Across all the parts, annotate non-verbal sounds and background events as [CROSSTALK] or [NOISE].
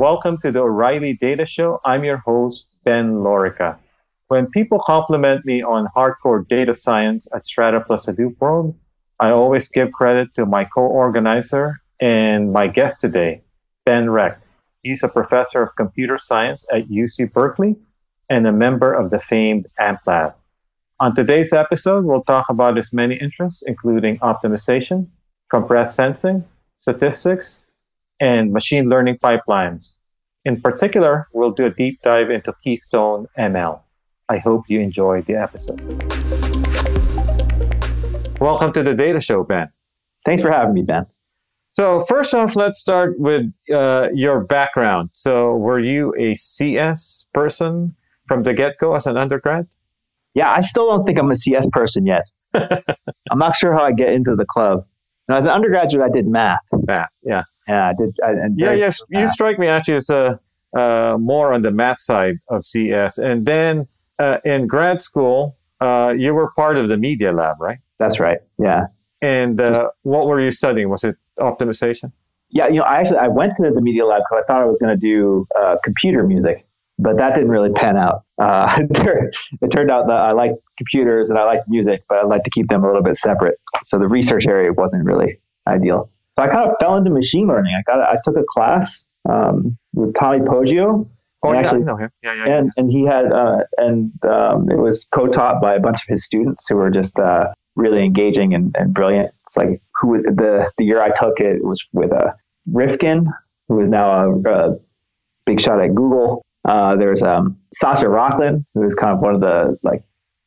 welcome to the O'Reilly Data Show. I'm your host, Ben Lorica. When people compliment me on hardcore data science at Strata plus Hadoop World, I always give credit to my co-organizer and my guest today, Ben Recht. He's a professor of computer science at UC Berkeley and a member of the famed AMP Lab. On today's episode, we'll talk about his many interests, including optimization, compressed sensing, statistics, and machine learning pipelines. In particular, we'll do a deep dive into Keystone ML. I hope you enjoy the episode. Welcome to the Data Show, Ben. Thanks for having me, Ben. So, first off, let's start with uh, your background. So, were you a CS person from the get go as an undergrad? Yeah, I still don't think I'm a CS person yet. [LAUGHS] I'm not sure how I get into the club. Now, as an undergraduate, I did math. Math, yeah. Yeah, I did. I, yeah, yes. You strike me actually as a uh, more on the math side of CS, and then uh, in grad school, uh, you were part of the media lab, right? That's right. Yeah. And uh, what were you studying? Was it optimization? Yeah, you know, I actually I went to the media lab because I thought I was going to do uh, computer music, but that didn't really pan out. Uh, [LAUGHS] it turned out that I liked computers and I liked music, but I like to keep them a little bit separate. So the research area wasn't really ideal. So I kind of fell into machine learning. I got I took a class um, with Tommy Poggio. Oh, yeah, actually, I know him. Yeah, yeah, and, yeah. and he had, uh, and um, it was co-taught by a bunch of his students who were just uh, really engaging and, and brilliant. It's like who the the year I took it was with uh, Rifkin, who is now a, a big shot at Google. Uh, there's um, Sasha Rakhlin, who is kind of one of the like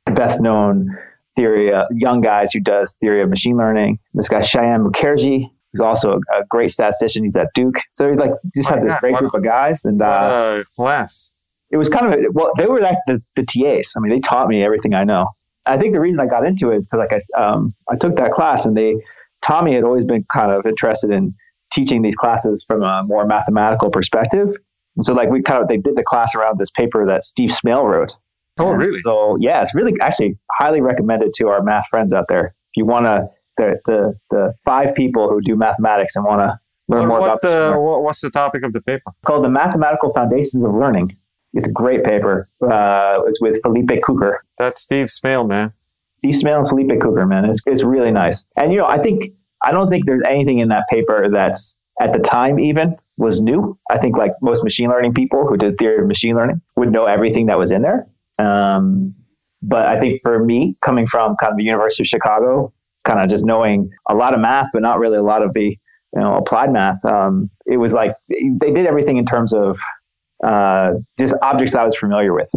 best known theory uh, young guys who does theory of machine learning. This guy Sayan Mukherjee, who's also a, a, great statistician. He's at Duke, so he like just had this great group of guys. And uh, class. It was kind of a, well, they were like the, the TAs. I mean, they taught me everything I know. I think the reason I got into it is because like I um, I took that class and they Tommy had always been kind of interested in teaching these classes from a more mathematical perspective. And so like we kind of they did the class around this paper that Steve Smale wrote. Oh, and really? So yeah, it's really actually highly recommended to our math friends out there. If you want to, the, the the five people who do mathematics and want to learn more what about the what's the topic of the paper? Called the Mathematical Foundations of Learning. It's a great paper. Uh, it's with Felipe Cucker. That's Steve Smale, man. Steve Smale and Felipe Cucker, man. It's, it's really nice. And, you know, I think, I don't think there's anything in that paper that's at the time even was new. I think like most machine learning people who did theory of machine learning would know everything that was in there. Um, but I think for me, coming from kind of the University of Chicago, kind of just knowing a lot of math, but not really a lot of the you know applied math, um, it was like they did everything in terms of uh, just objects I was familiar with.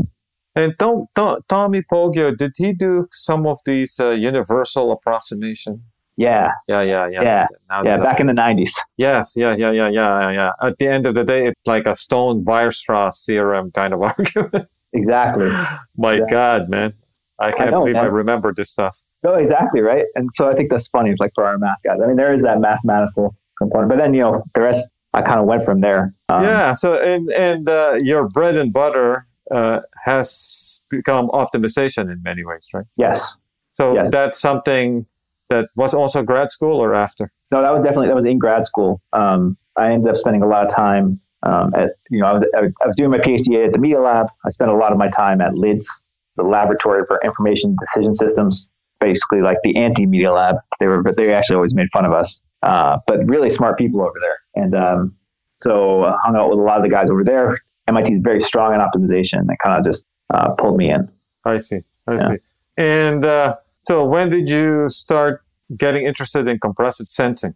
And Tom, Tom, Tommy Poggio, did he do some of these uh, universal approximation? Yeah. Yeah, yeah, yeah. Yeah, now yeah back in the 90s. Yes, yeah, yeah, yeah, yeah, yeah. At the end of the day, it's like a Stone Weierstrass theorem kind of [LAUGHS] argument. Exactly. My exactly. God, man. I can't I know, believe man. I remember this stuff. No, exactly, right? And so I think that's funny. It's like for our math guys. I mean, there is that mathematical component, but then, you know, the rest I kind of went from there. Um, yeah. So, and and uh, your bread and butter uh, has become optimization in many ways, right? Yes. So yes. that's something that was also grad school or after? No, that was definitely that was in grad school. Um, I ended up spending a lot of time um, at you know I was, I was doing my PhD at the Media Lab. I spent a lot of my time at LIDS, the Laboratory for Information Decision Systems, basically like the anti-Media Lab. They were they actually always made fun of us, uh, but really smart people over there. And um, so I hung out with a lot of the guys over there. MIT is very strong in optimization. That kind of just uh, pulled me in. I see. I yeah. see. And uh, so, when did you start getting interested in compressive sensing?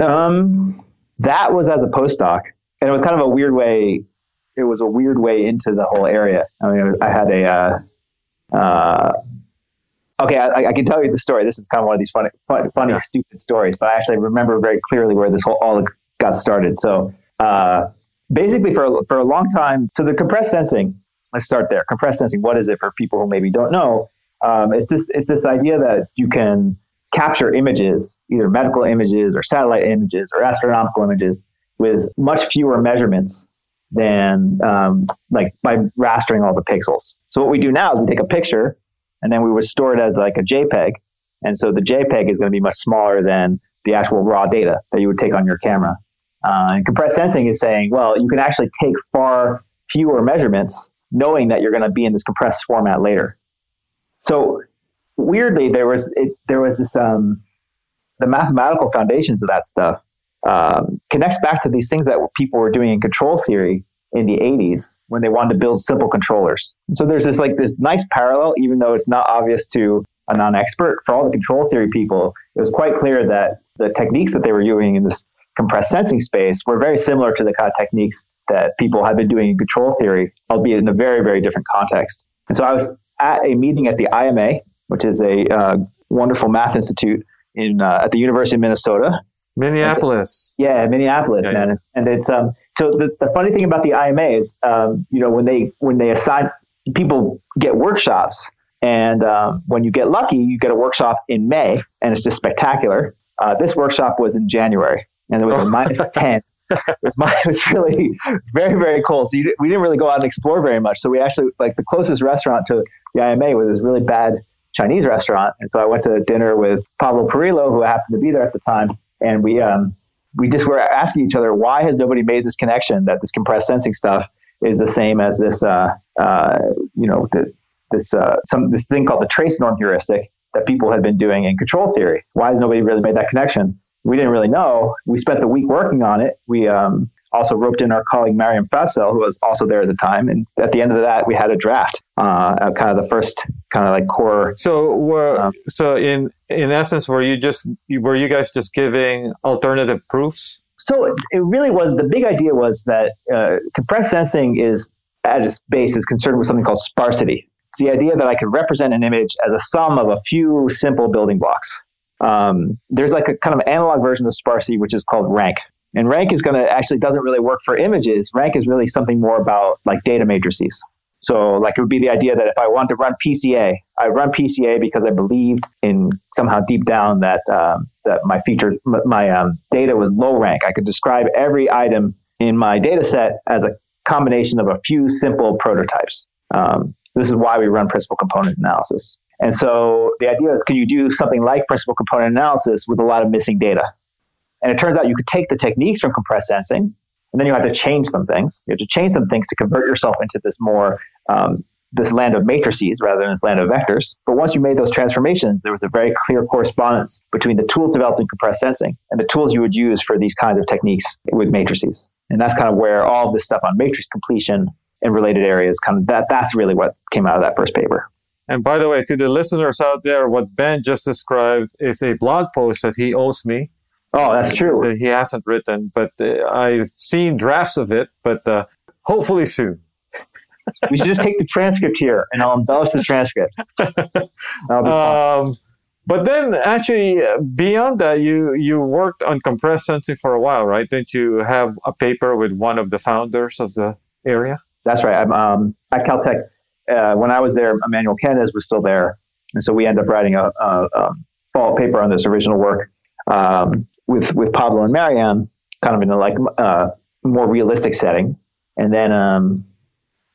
Um, that was as a postdoc, and it was kind of a weird way. It was a weird way into the whole area. I mean, I had a. Uh, uh, okay, I, I, can tell you the story. This is kind of one of these funny, funny, funny yeah. stupid stories, but I actually remember very clearly where this whole all got started. So uh, basically, for a, for a long time, so the compressed sensing. Let's start there. Compressed sensing. What is it for people who maybe don't know? Um, it's this it's this idea that you can capture images, either medical images or satellite images or astronomical images, with much fewer measurements than um, like by rastering all the pixels. So what we do now is we take a picture and then we would store it as like a JPEG, and so the JPEG is going to be much smaller than the actual raw data that you would take on your camera. Uh, and compressed sensing is saying, well, you can actually take far fewer measurements knowing that you're going to be in this compressed format later. So weirdly, there was it, there was this um, the mathematical foundations of that stuff um, connects back to these things that people were doing in control theory in the 80s when they wanted to build simple controllers. So there's this like this nice parallel, even though it's not obvious to a non-expert. For all the control theory people, it was quite clear that the techniques that they were using in this compressed sensing space were very similar to the kind of techniques that people had been doing in control theory, albeit in a very, very different context. And so I was at a meeting at the IMA, which is a uh, wonderful math institute in uh, at the University of Minnesota. Minneapolis. And, yeah, Minneapolis, yeah, man. Yeah. And it's um, so the, the funny thing about the IMA is, um, you know, when they when they assign people get workshops, and um, when you get lucky, you get a workshop in May, and it's just spectacular. Uh, this workshop was in January, and it was a minus ten. [LAUGHS] It was, my, it was really very very cold. So you, we didn't really go out and explore very much. So we actually like the closest restaurant to the IMA was this really bad Chinese restaurant, and so I went to dinner with Pablo Parrilo, who happened to be there at the time, and we um, we just were asking each other, why has nobody made this connection that this compressed sensing stuff is the same as this, uh, uh, you know, the, this uh, some this thing called the trace norm heuristic that people had been doing in control theory. Why has nobody really made that connection? We didn't really know. We spent the week working on it. We um, also roped in our colleague Maryam Fazel, who was also there at the time. And at the end of that, we had a draft, uh, kind of the first kind of like core. So, were, um, so in in essence, were you just were you guys just giving alternative proofs? So it, it really was. The big idea was that uh, compressed sensing is at its base is concerned with something called sparsity. It's the idea that I could represent an image as a sum of a few simple building blocks. Um, there's like a kind of analog version of sparsity, which is called rank. And rank is going to actually doesn't really work for images. Rank is really something more about like data matrices. So like it would be the idea that if I want to run PCA, I run PCA because I believed in somehow deep down that um, that my feature, my um, data was low rank. I could describe every item in my data set as a combination of a few simple prototypes. Um, so this is why we run principal component analysis. And so the idea is, can you do something like principal component analysis with a lot of missing data? And it turns out you could take the techniques from compressed sensing, and then you have to change some things. You have to change some things to convert yourself into this more um, this land of matrices rather than this land of vectors. But once you made those transformations, there was a very clear correspondence between the tools developed in compressed sensing and the tools you would use for these kinds of techniques with matrices. And that's kind of where all of this stuff on matrix completion and related areas kind of that that's really what came out of that first paper. And by the way, to the listeners out there, what Ben just described is a blog post that he owes me Oh, that's true. He hasn't written, but uh, I've seen drafts of it, but uh, hopefully soon. [LAUGHS] we should just take the transcript here and I'll embellish the transcript. [LAUGHS] um, but then, actually, beyond that, you you worked on compressed sensing for a while, right? Didn't you have a paper with one of the founders of the area? That's right. I'm um, at Caltech. Uh, when I was there, Emmanuel Candès was still there, and so we ended up writing a, a, a paper on this original work. Um, with with Pablo and Maryam, kind of in a like uh, more realistic setting. And then, um,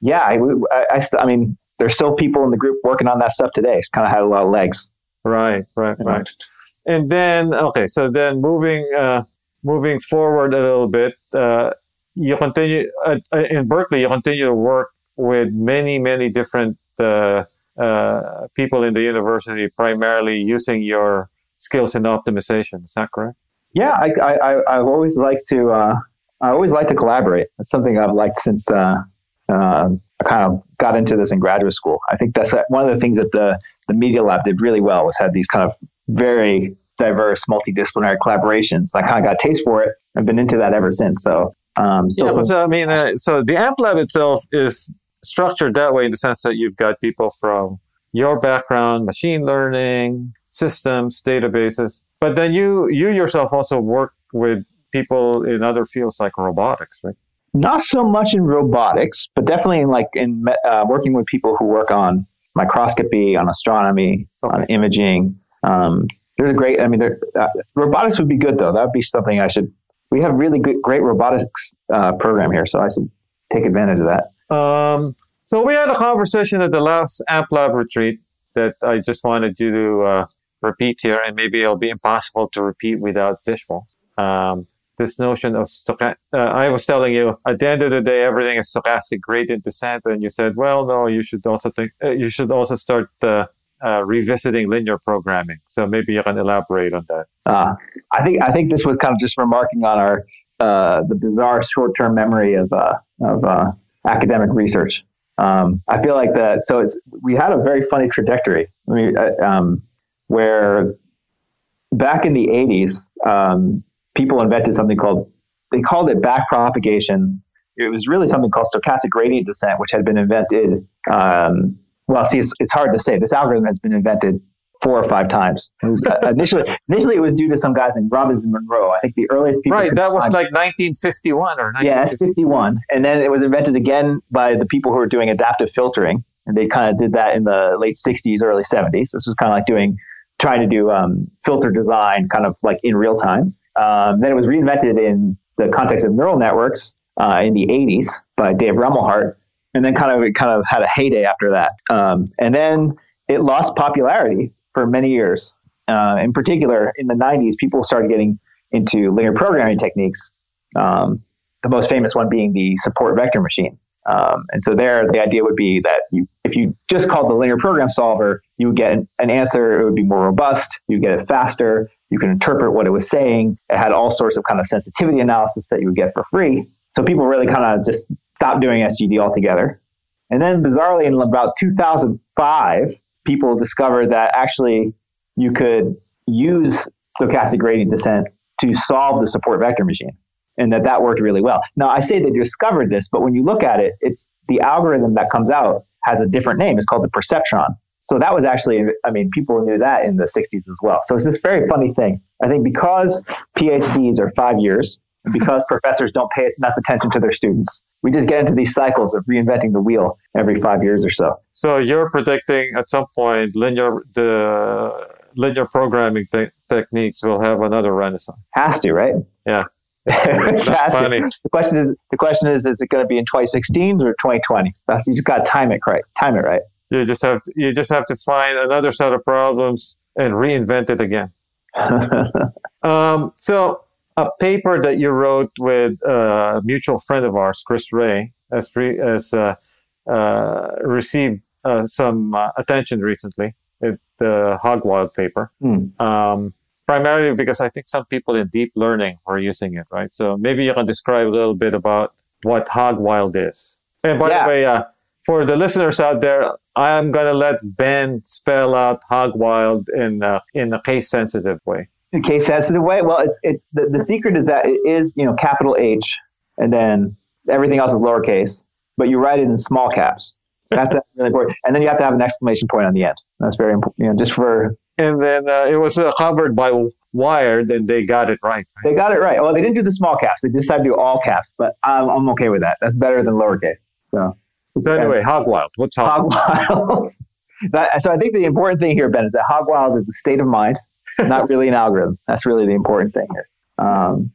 yeah, I, I, I, st- I, mean, there's still people in the group working on that stuff today. It's kind of had a lot of legs. Right, right, right. And then, okay, so then moving uh, moving forward a little bit, uh, you continue uh, in Berkeley. You continue to work with many, many different uh, uh, people in the university, primarily using your skills in optimization. Is that correct? Yeah, I, I, I've always liked to, uh, I always like to collaborate. It's something I've liked since uh, uh, I kind of got into this in graduate school. I think that's one of the things that the, the Media Lab did really well was had these kind of very diverse, multidisciplinary collaborations. I kind of got a taste for it. I've been into that ever since. So, um, so, yeah, so I mean, uh, so the AMP Lab itself is structured that way in the sense that you've got people from your background, machine learning, systems, databases, but then you you yourself also work with people in other fields like robotics, right? Not so much in robotics, but definitely in like in uh, working with people who work on microscopy, on astronomy, okay. on imaging. Um, there's a great. I mean, uh, robotics would be good though. That would be something I should. We have really good, great robotics uh, program here, so I should take advantage of that. Um, so we had a conversation at the last Amp Lab retreat that I just wanted you to uh, repeat here, and maybe it'll be impossible to repeat without visual. Um, this notion of stochastic. Uh, I was telling you at the end of the day, everything is stochastic gradient descent, and you said, well, no, you should also think uh, you should also start uh, uh, revisiting linear programming. So maybe you can elaborate on that. Uh, I think I think this was kind of just remarking on our uh, the bizarre short-term memory of of academic research. Um, I feel like that. So it's we had a very funny trajectory. I mean, um, where back in the 80s, um, people invented something called, they called it back propagation. It was really something called stochastic gradient descent, which had been invented. Um, well, see, it's, it's hard to say. This algorithm has been invented four or five times. Was, uh, initially, initially it was due to some guy named Robbins Monro. I think the earliest people. Right, that was find, like 1951 or yeah, it's 51, and then it was invented again by the people who were doing adaptive filtering, and they kind of did that in the late 60s, early 70s. This was kind of like doing trying to do um, filter design kind of like in real time. Um, then it was reinvented in the context of neural networks uh, in the 80s by Dave Rumelhart, and then kind of kind of had a heyday after that. Um, and then it lost popularity for many years. Uh, in particular, in the 90s, people started getting into linear programming techniques. Um, the most famous one being the support vector machine. Um, and so there, the idea would be that you, if you just called the linear program solver, you would get an, an answer. It would be more robust. You get it faster. You can interpret what it was saying. It had all sorts of kind of sensitivity analysis that you would get for free. So people really kind of just stopped doing SGD altogether. And then bizarrely, in about 2005, people discovered that actually you could use stochastic gradient descent to solve the support vector machine and that that worked really well. Now, I say they discovered this, but when you look at it, it's the algorithm that comes out has a different name. It's called the perceptron. So that was actually, I mean, people knew that in the 60s as well. So it's this very funny thing. I think because PhDs are five years, because [LAUGHS] professors don't pay enough attention to their students, we just get into these cycles of reinventing the wheel every five years or so. So you're predicting at some point linear the linear programming te- techniques will have another renaissance. Has to, right? Yeah. The question is, the question is, is it going to be in 2016 or 2020? That's, you just got to time it right. Time it right. You just have to, you just have to find another set of problems and reinvent it again. [LAUGHS] um, so a paper that you wrote with a mutual friend of ours, Chris Ré, has, re- has uh, uh, received uh, some uh, attention recently. It, the Hogwild paper. Mm. Um, primarily because I think some people in deep learning are using it, right? So maybe you can describe a little bit about what Hogwild is. And by yeah. the way, uh, for the listeners out there, I'm gonna let Ben spell out Hogwild in uh, in a case sensitive way. In case sensitive way, well, it's it's the, the secret is that it is you know capital H, and then everything else is lowercase, but you write it in small caps. That's [LAUGHS] really important, and then you have to have an exclamation point on the end. That's very important, you know, just for and then uh, it was uh, covered by Wired, and they got it right, right, They got it right. Well, they didn't do the small caps; they decided to do all caps. But I'm, I'm okay with that. That's better than lowercase. So, so anyway, Hogwild. What's Hogwild? Hogwild. [LAUGHS] that, so I think the important thing here, Ben, is that Hogwild is a state of mind, not [LAUGHS] really an algorithm. That's really the important thing here. Um,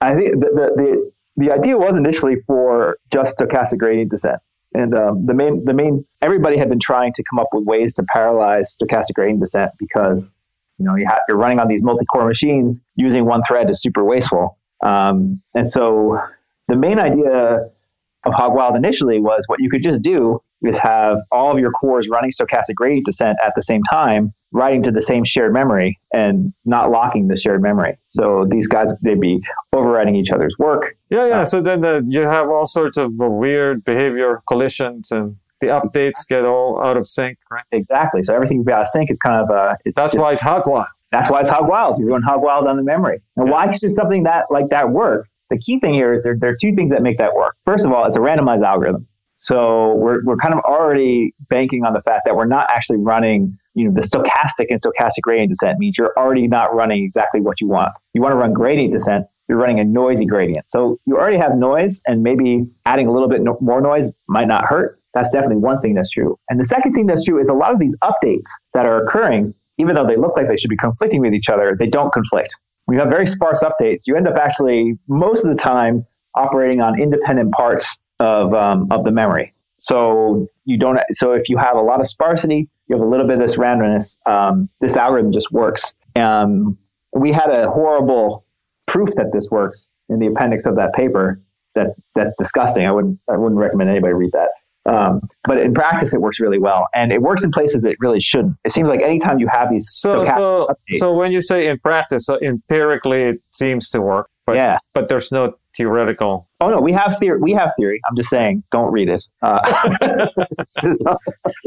I think the, the, the the idea was initially for just stochastic gradient descent. And um, the main, the main, everybody had been trying to come up with ways to parallelize stochastic gradient descent because you know you have, you're running on these multi-core machines. Using one thread is super wasteful. Um, and so the main idea of Hogwild initially was what you could just do is have all of your cores running stochastic gradient descent at the same time, writing to the same shared memory and not locking the shared memory. So these guys, they'd be overwriting each other's work. Yeah, yeah. Uh, so then you have all sorts of uh, weird behavior collisions and the updates get all out of sync, right? Exactly. So everything out of sync is kind of uh, that's just, why it's Hogwild. That's why it's hog wild. You're doing Hogwild on the memory. And yeah. why should something that like that work? The key thing here is there, there are two things that make that work. First of all, it's a randomized algorithm. So we're, we're kind of already banking on the fact that we're not actually running, you know, the stochastic and stochastic gradient descent means you're already not running exactly what you want. You want to run gradient descent, you're running a noisy gradient. So you already have noise and maybe adding a little bit no- more noise might not hurt. That's definitely one thing that's true. And the second thing that's true is a lot of these updates that are occurring, even though they look like they should be conflicting with each other, they don't conflict. We have very sparse updates, you end up actually most of the time operating on independent parts of um, of the memory. So you don't. So if you have a lot of sparsity, you have a little bit of this randomness. Um, this algorithm just works. Um, we had a horrible proof that this works in the appendix of that paper. That's that's disgusting. I wouldn't I wouldn't recommend anybody read that. Um, but in practice, it works really well, and it works in places it really shouldn't. It seems like anytime you have these so so, so when you say in practice, so empirically it seems to work, but yeah. but there's no theoretical. Oh no, we have theory. We have theory. I'm just saying, don't read it. Uh, [LAUGHS]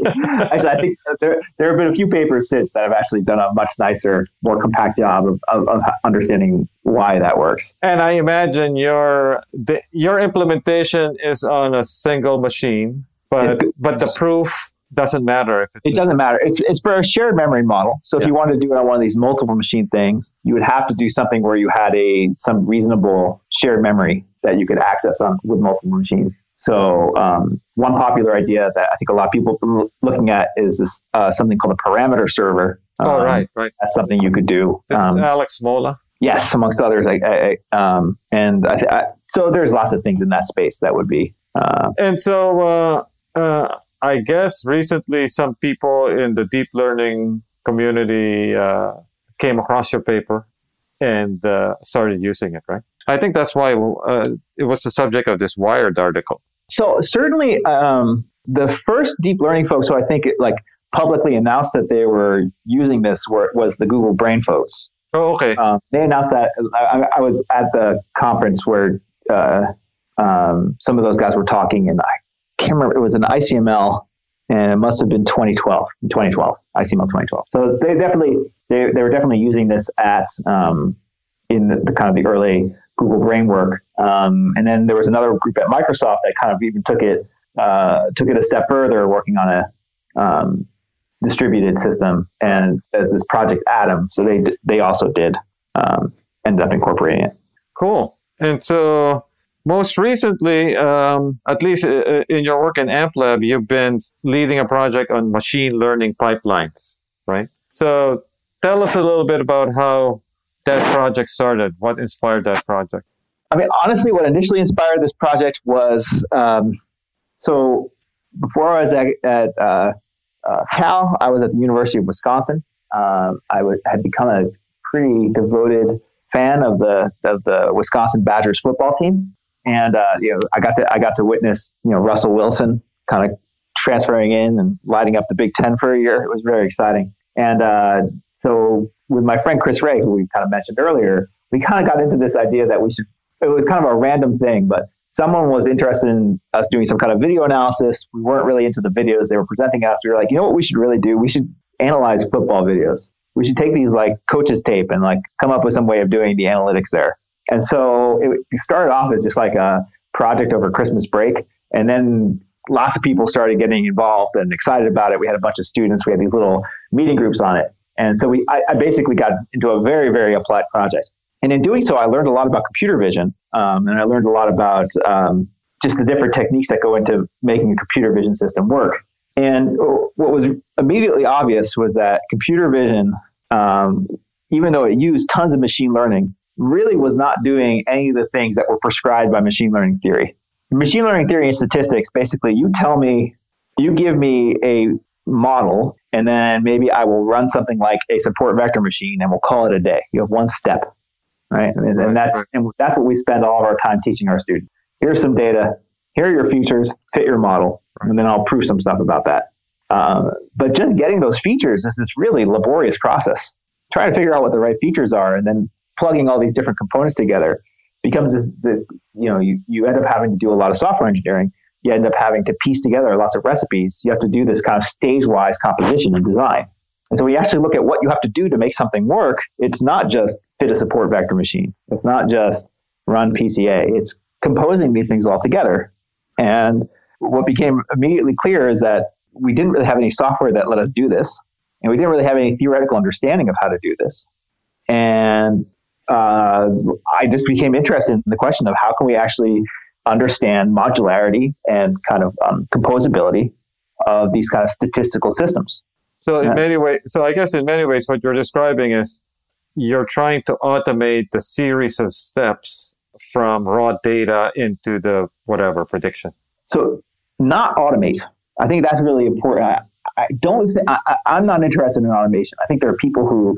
actually, I think there there have been a few papers since that have actually done a much nicer, more compact job of, of, of understanding why that works. And I imagine your the, your implementation is on a single machine, but but the proof doesn't matter if it doesn't matter. It's it's for a shared memory model. So if yeah. you wanted to do it on one of these multiple machine things, you would have to do something where you had a some reasonable shared memory that you could access on with multiple machines. So um, one popular idea that I think a lot of people are looking at is this uh, something called a parameter server. Um, oh right, right. That's something you could do. This um, is Alex Smola. Yes, amongst others. I, I, um, and I, I, so there's lots of things in that space that would be. Uh, and so uh, uh I guess recently some people in the deep learning community uh, came across your paper and uh, started using it, right? I think that's why uh, it was the subject of this Wired article. So certainly, um, the first deep learning folks who I think it, like publicly announced that they were using this were, was the Google Brain folks. Oh, okay. Um, they announced that I, I, was at the conference where uh, um, some of those guys were talking, and I can't remember. It was an ICML, and it must have been 2012. 2012, ICML 2012. So they definitely they, they were definitely using this at um, in the, the, kind of the early Google Brain work. Um, and then there was another group at Microsoft that kind of even took it uh, took it a step further, working on a um, distributed system and uh, this project Adam. So they they also did um, end up incorporating it. Cool. And so most recently, um, at least uh, uh, in your work in AmpLab, you've been leading a project on machine learning pipelines, right? So tell us a little bit about how that project started. What inspired that project? I mean, honestly, what initially inspired this project was um, so before I was at, at uh, uh, Cal, I was at the University of Wisconsin. Um, I w- had become a pretty devoted fan of the of the Wisconsin Badgers football team and uh, you know, I got to I got to witness you know Russell Wilson kind of transferring in and lighting up the Big Ten for a year. It was very exciting. And uh, so with my friend Chris Ré, who we kind of mentioned earlier, we kind of got into this idea that we should. It was kind of a random thing, but someone was interested in us doing some kind of video analysis. We weren't really into the videos they were presenting us. We were like, you know what we should really do? We should analyze football videos. We should take these like coaches tape and like come up with some way of doing the analytics there. And so it started off as just like a project over Christmas break. And then lots of people started getting involved and excited about it. We had a bunch of students. We had these little meeting groups on it. And so we, I, I basically got into a very, very applied project. And in doing so, I learned a lot about computer vision. Um, and I learned a lot about um, just the different techniques that go into making a computer vision system work. And what was immediately obvious was that computer vision, um, even though it used tons of machine learning, really was not doing any of the things that were prescribed by machine learning theory. Machine learning theory and statistics basically, you tell me, you give me a model, and then maybe I will run something like a support vector machine and we'll call it a day. You have one step, right? And, and that's, and that's what we spend all of our time teaching our students. Here's some data, here are your features, fit your model, and then I'll prove some stuff about that. Uh, but just getting those features is this really laborious process. Trying to figure out what the right features are and then plugging all these different components together becomes this, the, you know, you, you end up having to do a lot of software engineering. You end up having to piece together lots of recipes. You have to do this kind of stage wise composition and design. And so when you actually look at what you have to do to make something work, it's not just fit a support vector machine. It's not just run PCA. It's composing these things all together. And what became immediately clear is that we didn't really have any software that let us do this. And we didn't really have any theoretical understanding of how to do this. And uh, I just became interested in the question of how can we actually understand modularity and kind of um, composability of these kind of statistical systems. So in yeah. many ways, so I guess in many ways, what you're describing is you're trying to automate the series of steps from raw data into the whatever prediction. So not automate. I think that's really important. I, I don't. Th- I, I'm not interested in automation. I think there are people who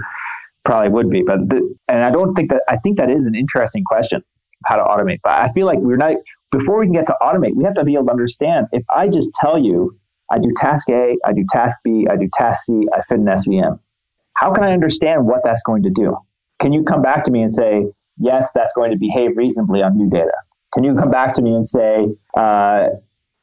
probably would be, but the, and I don't think that I think that is an interesting question. how to automate. But I feel like we're not before we can get to automate, we have to be able to understand if I just tell you I do task A, I do task B, I do task C, I fit an SVM. How can I understand what that's going to do? Can you come back to me and say, yes, that's going to behave reasonably on new data? Can you come back to me and say, uh,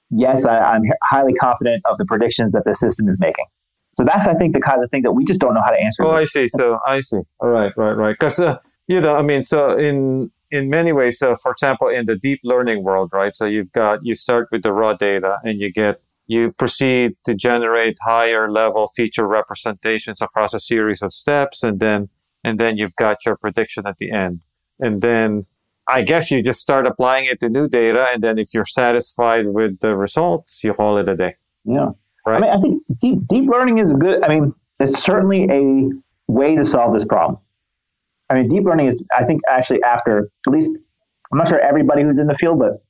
yes, I, am highly confident of the predictions that the system is making? So that's, I think, the kind of thing that we just don't know how to answer. Oh, I see. So I see. All right, right, right. Because uh, you know, I mean, so in in many ways, so for example, in the deep learning world, right? So you've got you start with the raw data, and you get you proceed to generate higher level feature representations across a series of steps, and then and then you've got your prediction at the end, and then I guess you just start applying it to new data, and then if you're satisfied with the results, you call it a day. Yeah. Right. I mean, I think deep, deep learning is a good. I mean, it's certainly a way to solve this problem. I mean, deep learning is, I think, actually after at least, I'm not sure everybody who's in the field, but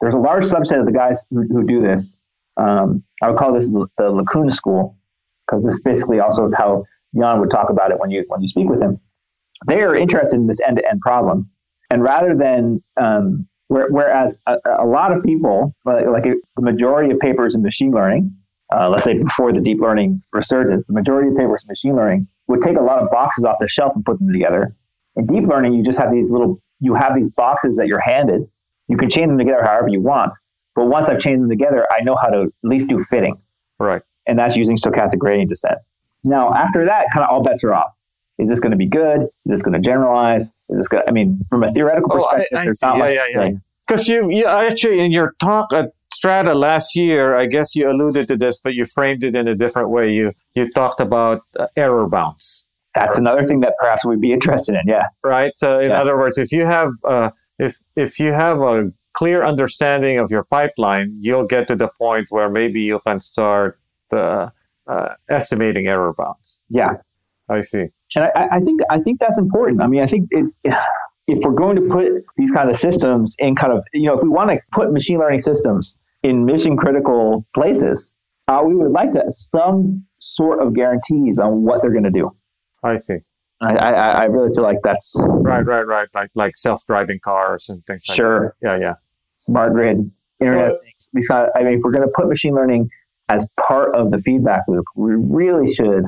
there's a large subset of the guys who, who do this. Um, I would call this the Lacuna school because this basically also is how Yann would talk about it when you when you speak with him. They are interested in this end-to-end problem, and rather than um, whereas a, a, lot of people, like, like the majority of papers in machine learning, uh, let's say before the deep learning resurgence, the majority of papers in machine learning would take a lot of boxes off the shelf and put them together. In deep learning, you just have these little, you have these boxes that you're handed. You can chain them together however you want. But once I've chained them together, I know how to at least do fitting. Right. And that's using stochastic gradient descent. Now, after that, kind of all bets are off. Is this going to be good? Is this going to generalize? Is this going? I mean, from a theoretical perspective, oh, I, I there's see. not yeah, much yeah, to yeah. say. Because you, you actually in your talk at Strata last year, I guess you alluded to this, but you framed it in a different way. You you talked about uh, error bounds. That's another thing that perhaps we'd be interested in. Yeah. Right. So in yeah. other words, if you have uh, if if you have a clear understanding of your pipeline, you'll get to the point where maybe you can start uh, uh, estimating error bounds. Yeah. I see. And I, I think I think that's important. I mean, I think it, if we're going to put these kind of systems in kind of you know if we want to put machine learning systems in mission critical places, uh, we would like to some sort of guarantees on what they're going to do. I see. I, I, I, really feel like that's right, right, right. Like like self driving cars and things. Like that. sure. That. Yeah, yeah. Smart grid, internet so, things. These kind of, I mean, if we're going to put machine learning as part of the feedback loop, we really should.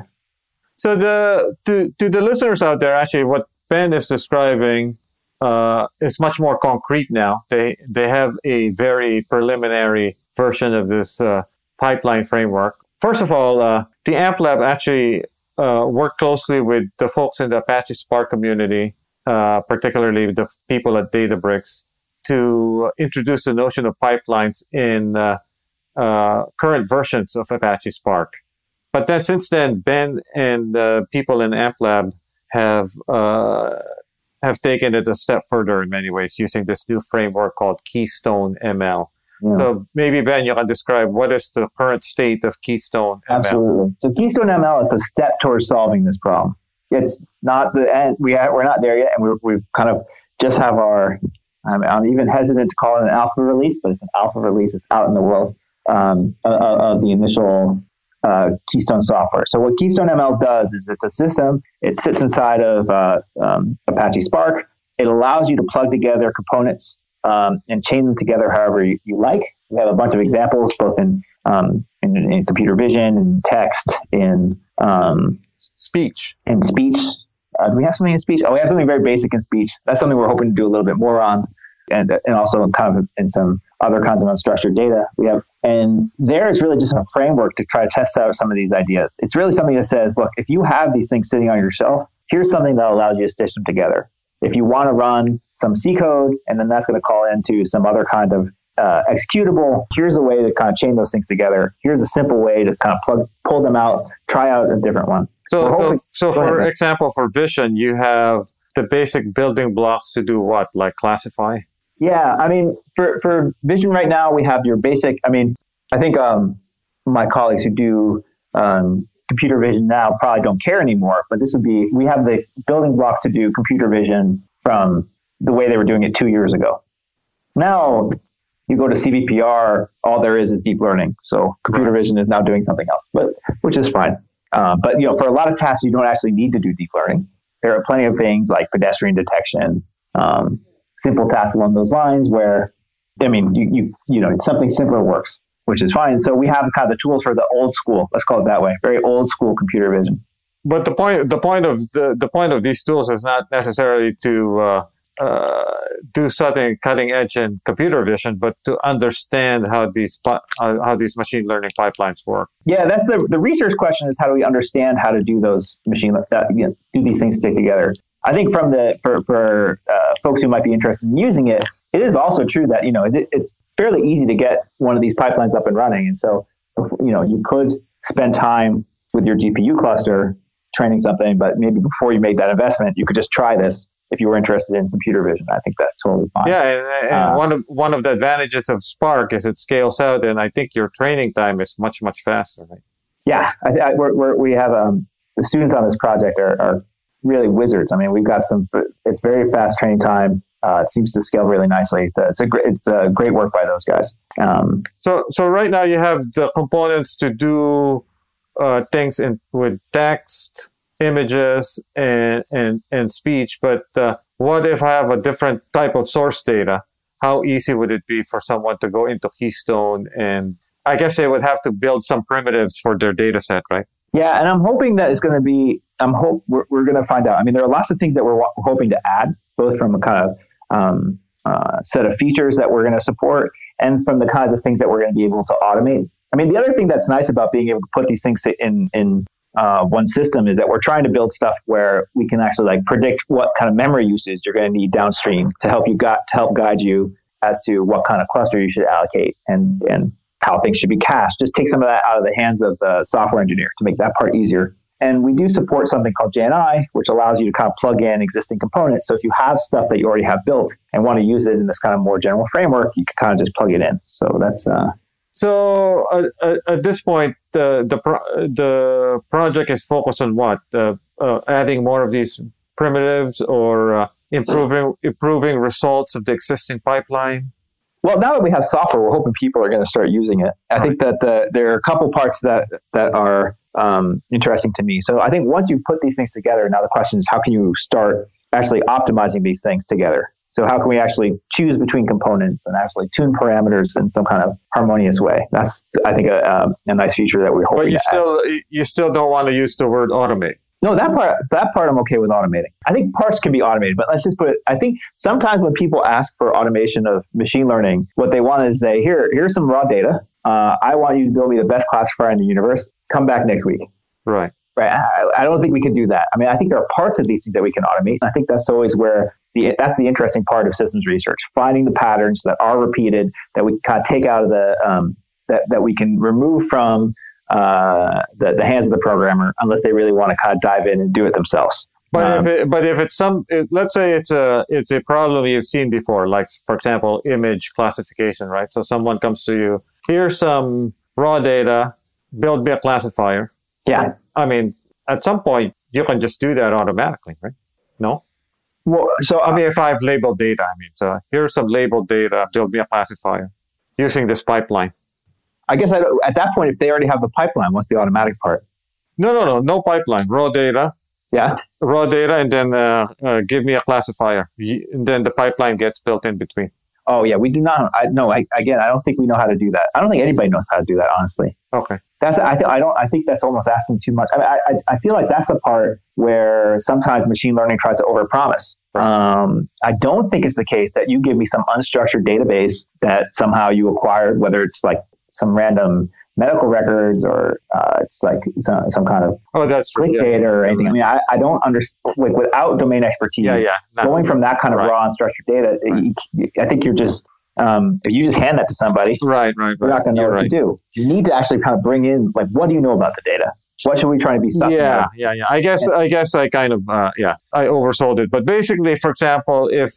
So the to to the listeners out there, actually, what Ben is describing uh, is much more concrete now. They they have a very preliminary version of this uh, pipeline framework. First of all, uh, the AMP Lab actually uh, worked closely with the folks in the Apache Spark community, uh, particularly the people at Databricks, to introduce the notion of pipelines in uh, current versions of Apache Spark. But then since then, Ben and people in AMP Lab have have taken it a step further in many ways using this new framework called Keystone ML. Yeah. So maybe Ben, you can describe what is the current state of Keystone ML. Absolutely. So Keystone ML is a step towards solving this problem. It's not the end. We are, we're not there yet, and we kind of just have our. I'm, I'm, even hesitant to call it an alpha release, but it's an alpha release. It's out in the world um, of, of the initial uh, Keystone software. So what Keystone ML does is it's a system. It sits inside of uh, um, Apache Spark. It allows you to plug together components um, and chain them together however you, you, like. We have a bunch of examples both in um, in, in, computer vision, in text, in um, speech, in speech. Uh, do we have something in speech? Oh, we have something very basic in speech. That's something we're hoping to do a little bit more on, and and also kind of in some other kinds of unstructured data. We have, and there is really just a framework to try to test out some of these ideas. It's really something that says, look, if you have these things sitting on your shelf, here's something that allows you to stitch them together. If you want to run some C code, and then that's going to call into some other kind of uh, executable, here's a way to kind of chain those things together. Here's a simple way to kind of plug, pull them out, try out a different one. So, hoping, so, so for ahead. example, for Vision, you have the basic building blocks to do what, like classify? Yeah, I mean, for, for vision right now, we have your basic. I mean, I think um, my colleagues who do um, computer vision now probably don't care anymore, but this would be we have the building blocks to do computer vision from the way they were doing it two years ago. Now, you go to CVPR, all there is is deep learning. So computer vision is now doing something else, but which is fine. Uh, but you know, for a lot of tasks, you don't actually need to do deep learning. There are plenty of things like pedestrian detection, um, simple tasks along those lines where, I mean, you, you, you know, something simpler works, which is fine. So we have kind of the tools for the old school, let's call it that way, very old school computer vision. But the point, the point of the, the point of these tools is not necessarily to uh, uh, do something cutting edge in computer vision, but to understand how these uh, how these machine learning pipelines work. Yeah, that's the the research question is how do we understand how to do those machine that you know, do these things stick together. I think from the for for uh, folks who might be interested in using it, it is also true that you know it, it's fairly easy to get one of these pipelines up and running, and so you know you could spend time with your GPU cluster training something, but maybe before you make that investment, you could just try this if you were interested in computer vision. I think that's totally fine. Yeah, and, and uh, one of one of the advantages of Spark is it scales out, and I think your training time is much much faster. Right? Yeah, I, I, we're, we're, we have um, the students on this project are, are really wizards. I mean, we've got some. It's very fast training time. Uh, it seems to scale really nicely. It's a great, it's a great work by those guys. Um, so, so right now you have the components to do uh, things in with text, images, and and and speech. But uh, what if I have a different type of source data? How easy would it be for someone to go into Keystone and I guess they would have to build some primitives for their data set, right? Yeah, and I'm hoping that it's going to be. I'm hope we're, we're going to find out. I mean, there are lots of things that we're hoping to add, both from a kind of um, uh, set of features that we're going to support, and from the kinds of things that we're going to be able to automate. I mean, the other thing that's nice about being able to put these things in in uh, one system is that we're trying to build stuff where we can actually like predict what kind of memory usage you're going to need downstream to help you got to help guide you as to what kind of cluster you should allocate and and how things should be cached. Just take some of that out of the hands of the software engineer to make that part easier. And we do support something called JNI, which allows you to kind of plug in existing components. So if you have stuff that you already have built and want to use it in this kind of more general framework, you can kind of just plug it in. So that's uh, so uh, at this point, the the pro- the project is focused on what? Uh, uh, adding more of these primitives or uh, improving improving results of the existing pipeline. Well, now that we have software, we're hoping people are going to start using it. I think that the, there are a couple parts that that are um, interesting to me. So I think once you put these things together, now the question is how can you start actually optimizing these things together? So how can we actually choose between components and actually tune parameters in some kind of harmonious way? That's I think a, a, a nice feature that we're hoping. But you still add. you still don't want to use the word automate. No, that part that part I'm okay with automating. I think parts can be automated, but let's just put it. I think sometimes when people ask for automation of machine learning, what they want is say, here, here's some raw data. Uh, I want you to build me the best classifier in the universe. Come back next week. Right. Right. I, I don't think we can do that. I mean, I think there are parts of these things that we can automate. I think that's always where the that's the interesting part of systems research: finding the patterns that are repeated that we kind of take out of the um, that that we can remove from uh, the, the hands of the programmer unless they really want to kind of dive in and do it themselves. But um, if it, but if it's some, it, let's say it's a it's a problem you've seen before, like for example, image classification, right? So someone comes to you, here's some raw data, build me a classifier. Yeah. I mean, at some point you can just do that automatically, right? No. Well, so I mean, if I have labeled data, I mean, so here's some labeled data, build me a classifier using this pipeline. I guess I, at that point, if they already have the pipeline, what's the automatic part? No, no, no, no pipeline. Raw data. Yeah. Raw data, and then uh, uh, give me a classifier, and then the pipeline gets built in between. Oh yeah, we do not. I no. I, again, I don't think we know how to do that. I don't think anybody knows how to do that. Honestly. Okay. That's I, th- I don't I think that's almost asking too much. I, mean, I I feel like that's the part where sometimes machine learning tries to overpromise. Um, I don't think it's the case that you give me some unstructured database that somehow you acquired, whether it's like some random medical records or uh, it's like some, some kind of oh that's click yeah. data or anything. I mean, I, I don't understand like without domain expertise. Yeah, yeah. going from that kind of right. raw structured data, right. I think you're just um, if you just hand that to somebody, right, right, you're not going to know what to do. You need to actually kind of bring in like what do you know about the data? What should we try to be sussing Yeah, yeah, yeah. I guess I guess I kind of uh, yeah I oversold it, but basically, for example, if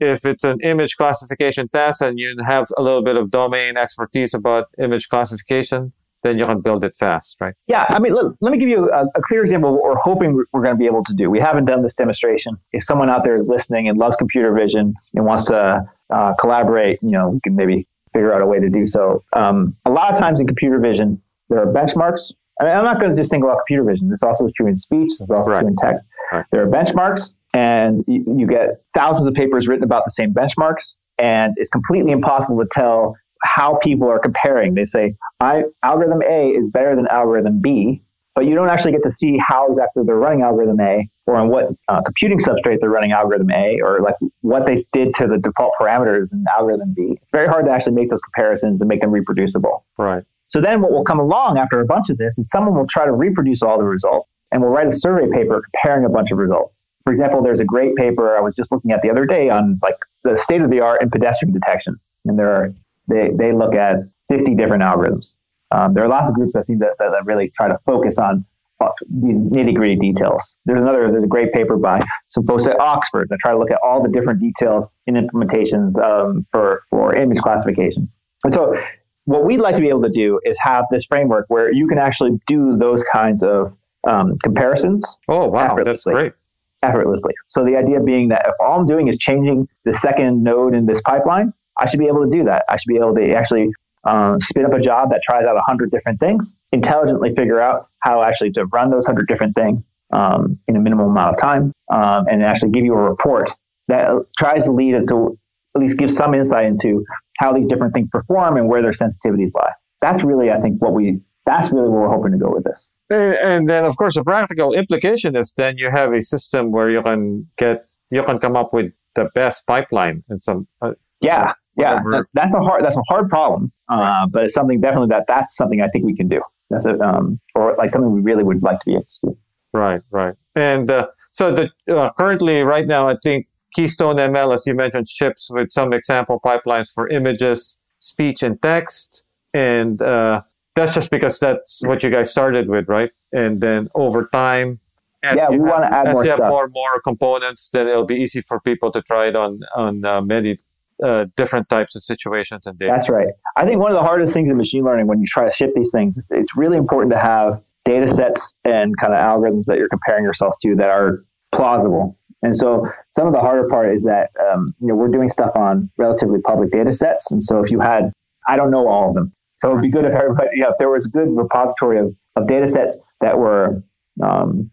if it's an image classification test and you have a little bit of domain expertise about image classification, then you can build it fast, right? Yeah, I mean, let, let me give you a, a clear example of what we're hoping we're, going to be able to do. We haven't done this demonstration. If someone out there is listening and loves computer vision and wants to uh, collaborate, you know, we can maybe figure out a way to do so. Um, a lot of times in computer vision, there are benchmarks. I mean, I'm not going to just single out computer vision. This also is true in speech. This is also Right. true in text. Right. There are benchmarks and you, you get thousands of papers written about the same benchmarks, and it's completely impossible to tell how people are comparing. They say, I, algorithm A is better than algorithm B, but you don't actually get to see how exactly they're running algorithm A or on what uh, computing substrate they're running algorithm A or like what they did to the default parameters in algorithm B. It's very hard to actually make those comparisons and make them reproducible. Right. So then what will come along after a bunch of this is someone will try to reproduce all the results and will write a survey paper comparing a bunch of results. For example, there's a great paper I was just looking at the other day on like the state of the art in pedestrian detection. And there are they, they look at 50 different algorithms. Um, there are lots of groups that seem to, that, that really try to focus on uh, these nitty gritty details. There's another, there's a great paper by some folks at Oxford that try to look at all the different details in implementations um, for, for image classification. And so what we'd like to be able to do is have this framework where you can actually do those kinds of um, comparisons. Oh, wow. That's great. Effortlessly. So the idea being that if all I'm doing is changing the second node in this pipeline, I should be able to do that. I should be able to actually um, spin up a job that tries out a hundred different things, intelligently figure out how actually to run those hundred different things um, in a minimal amount of time, um, and actually give you a report that tries to lead us to at least give some insight into how these different things perform and where their sensitivities lie. That's really, I think, what we that's really where we're hoping to go with this. And then, of course, the practical implication is then you have a system where you can get you can come up with the best pipeline and some. Uh, yeah, yeah, that, that's a hard that's a hard problem, uh, but it's something definitely that that's something I think we can do. That's a, um, or like something we really would like to be interested. In. Right, right, and uh, so the uh, currently right now I think Keystone ML, as you mentioned, ships with some example pipelines for images, speech, and text, and uh, that's just because that's what you guys started with, right? And then over time, yeah, we want to add more you stuff. have more more components, then it'll be easy for people to try it on on uh, many uh, different types of situations and data. That's right. I think one of the hardest things in machine learning when you try to ship these things is it's really important to have data sets and kind of algorithms that you're comparing yourselves to that are plausible. And so some of the harder part is that um, you know we're doing stuff on relatively public data sets, and so if you had, I don't know all of them, so it'd be good if everybody, know, if there was a good repository of, of data sets that were um,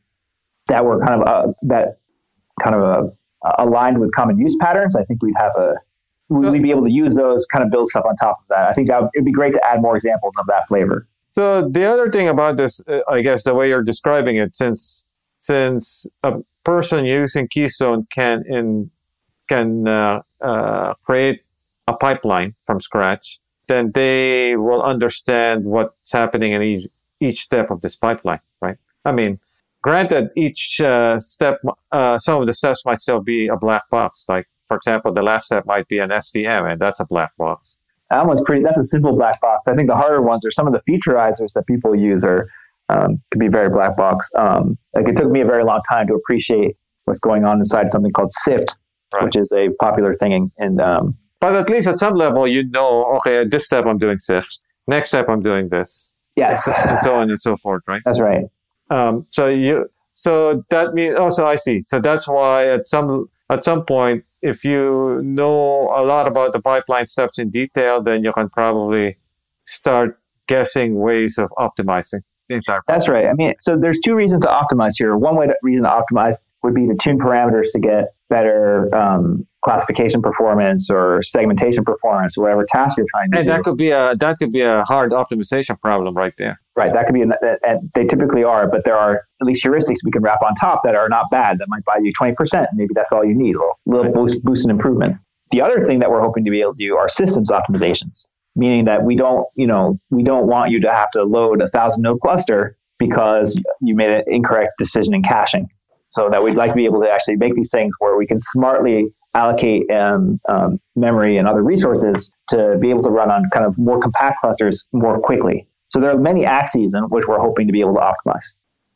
that were kind of uh, that kind of uh, aligned with common use patterns. I think we'd have a so, we'd be able to use those, kind of build stuff on top of that. I think that would, it'd be great to add more examples of that flavor. So the other thing about this, uh, I guess, the way you're describing it, since since a person using Keystone can in can uh, uh, create a pipeline from scratch, then they will understand what's happening in each each step of this pipeline, right? I mean, granted, each uh, step, uh, some of the steps might still be a black box, like for example, the last step might be an SVM, and that's a black box. That one's pretty. That's a simple black box. I think the harder ones are some of the featureizers that people use are um, can be very black box. Um, like it took me a very long time to appreciate what's going on inside something called SIFT, right. which is a popular thing in, in um, but at least at some level, you know, okay, at this step I'm doing SIFT. Next step I'm doing this. Yes. And so on and so forth, right? That's right. Um, so you, so that means, oh, so I see. So that's why at some, at some point, if you know a lot about the pipeline steps in detail, then you can probably start guessing ways of optimizing the entire. That's right. I mean, so there's two reasons to optimize here. One way to, reason to optimize would be to tune parameters to get better um, classification performance or segmentation performance or whatever task you're trying to and do. that could be a that could be a hard optimization problem right there. Right, that could be, and they typically are, but there are at least heuristics we can wrap on top that are not bad. That might buy you twenty percent. Maybe that's all you need, a little, little boost, boost and improvement. The other thing that we're hoping to be able to do are systems optimizations, meaning that we don't, you know, we don't want you to have to load a thousand node cluster because you made an incorrect decision in caching. So that we'd like to be able to actually make these things where we can smartly allocate um, um, memory and other resources to be able to run on kind of more compact clusters more quickly. So there are many axes in which we're hoping to be able to optimize.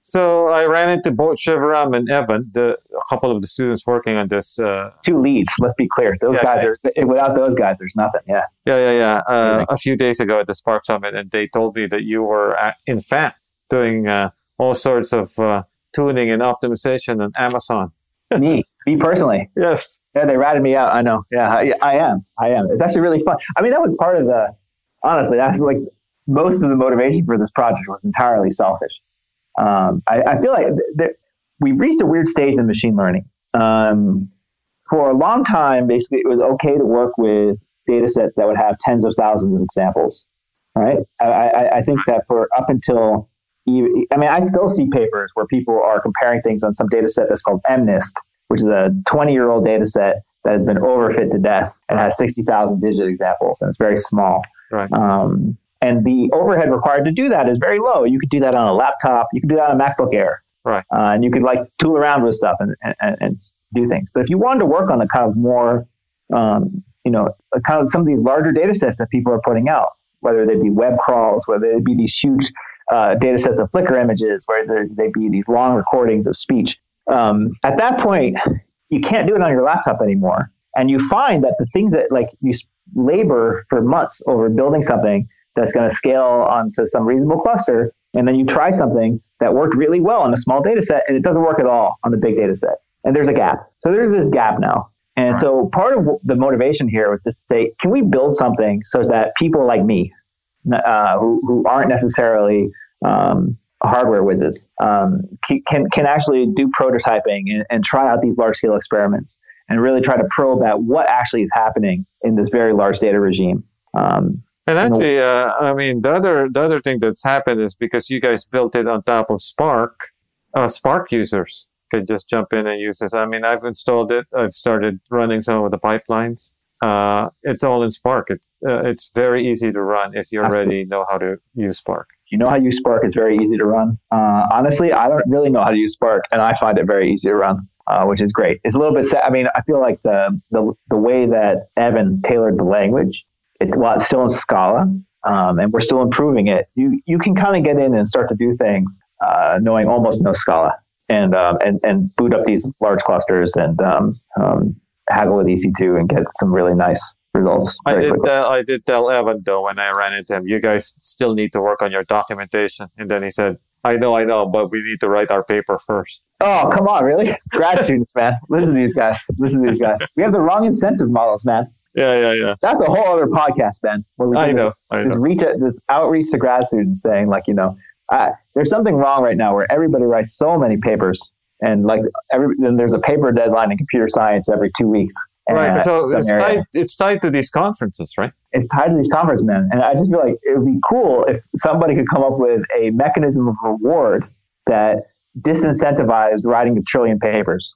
So I ran into both Shivaram and Evan, the a couple of the students working on this. Uh, Two leads. Let's be clear; those yeah, guys are without those guys, there's nothing. Yeah. Yeah, yeah, yeah. Uh, a few days ago at the Spark Summit, and they told me that you were, in fact, doing uh, all sorts of uh, tuning and optimization on Amazon. me, me personally. [LAUGHS] Yes. Yeah, they ratted me out. I know. Yeah, I, I, am. I am. It's actually really fun. I mean, that was part of the. Honestly, that's like most of the motivation for this project was entirely selfish. Um, I, I, feel like th- th- we've reached a weird stage in machine learning um, for a long time, basically, it was okay to work with data sets that would have tens of thousands of examples. Right? I, I, I think that for up until I mean, I still see papers where people are comparing things on some data set that's called MNIST, which is a 20 year old data set that has been overfit to death and has 60,000 digit examples, and it's very small. Right. Um, and the overhead required to do that is very low. You could do that on a laptop. You could do that on a MacBook Air. Right. Uh, and you could like tool around with stuff and, and, and do things. But if you wanted to work on the kind of more, um, you know, kind of some of these larger data sets that people are putting out, whether they be web crawls, whether they be these huge uh, data sets of Flickr images, where they be these long recordings of speech, um, at that point, you can't do it on your laptop anymore. And you find that the things that like you labor for months over building something that's going to scale onto some reasonable cluster, and then you try something that worked really well on a small data set and it doesn't work at all on the big data set. And there's a gap. So there's this gap now. And so part of the motivation here was to say, can we build something so that people like me, uh, who, who aren't necessarily um, hardware whizzes, um, can, can actually do prototyping and, and try out these large scale experiments and really try to probe at what actually is happening in this very large data regime. Um, and actually, uh, I mean, the other the other thing that's happened is because you guys built it on top of Spark, uh, Spark users can just jump in and use this. I mean, I've installed it. I've started running some of the pipelines. Uh, it's all in Spark. It, uh, it's very easy to run if you already know how to use Spark. You know how to use Spark is very easy to run. Uh, honestly, I don't really know how to use Spark, and I find it very easy to run. Uh, which is great. It's a little bit sad. I mean, I feel like the, the the way that Evan tailored the language it, well, it's still in Scala, um, and we're still improving it. You you can kind of get in and start to do things uh, knowing almost no Scala, and um, and and boot up these large clusters and um, um haggle with EC2 and get some really nice results. I did tell, I did tell Evan though when I ran into him, you guys still need to work on your documentation, and then he said. I know, I know, but we need to write our paper first. Oh, come on, really? Grad students, man. Listen to these guys. Listen to these guys. We have the wrong incentive models, man. Yeah, yeah, yeah. That's a whole other podcast, Ben. Where we I know. I know. Reach, this outreach to grad students saying, like, you know, uh, there's something wrong right now where everybody writes so many papers, and like every then there's a paper deadline in computer science every two weeks. Right. So it's tied, it's tied to these conferences, right? It's tied to these conferences, man. And I just feel like it would be cool if somebody could come up with a mechanism of reward that disincentivized writing a trillion papers.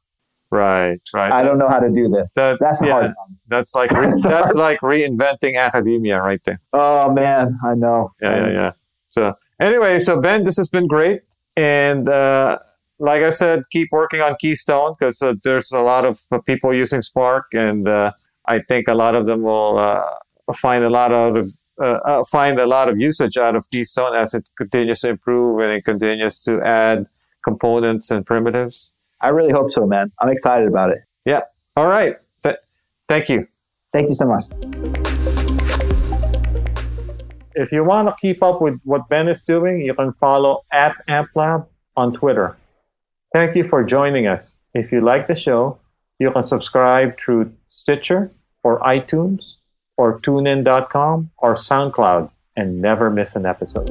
Right, right. I don't know how to do this. That, that's yeah, hard. That's like [LAUGHS] re- that's, that's like reinventing academia right there. Oh man, I know. Yeah, yeah, yeah. So anyway, so Ben, this has been great, and uh, like I said, keep working on Keystone because uh, there's a lot of uh, people using Spark, and uh, I think a lot of them will uh, find a lot out of uh, find a lot of usage out of Keystone as it continues to improve and it continues to add components and primitives. I really hope so, man. I'm excited about it. Yeah. All right. Th- thank you. Thank you so much. If you want to keep up with what Ben is doing, you can follow at AmpLab on Twitter. Thank you for joining us. If you like the show, you can subscribe through Stitcher or iTunes or tunein.com or SoundCloud and never miss an episode.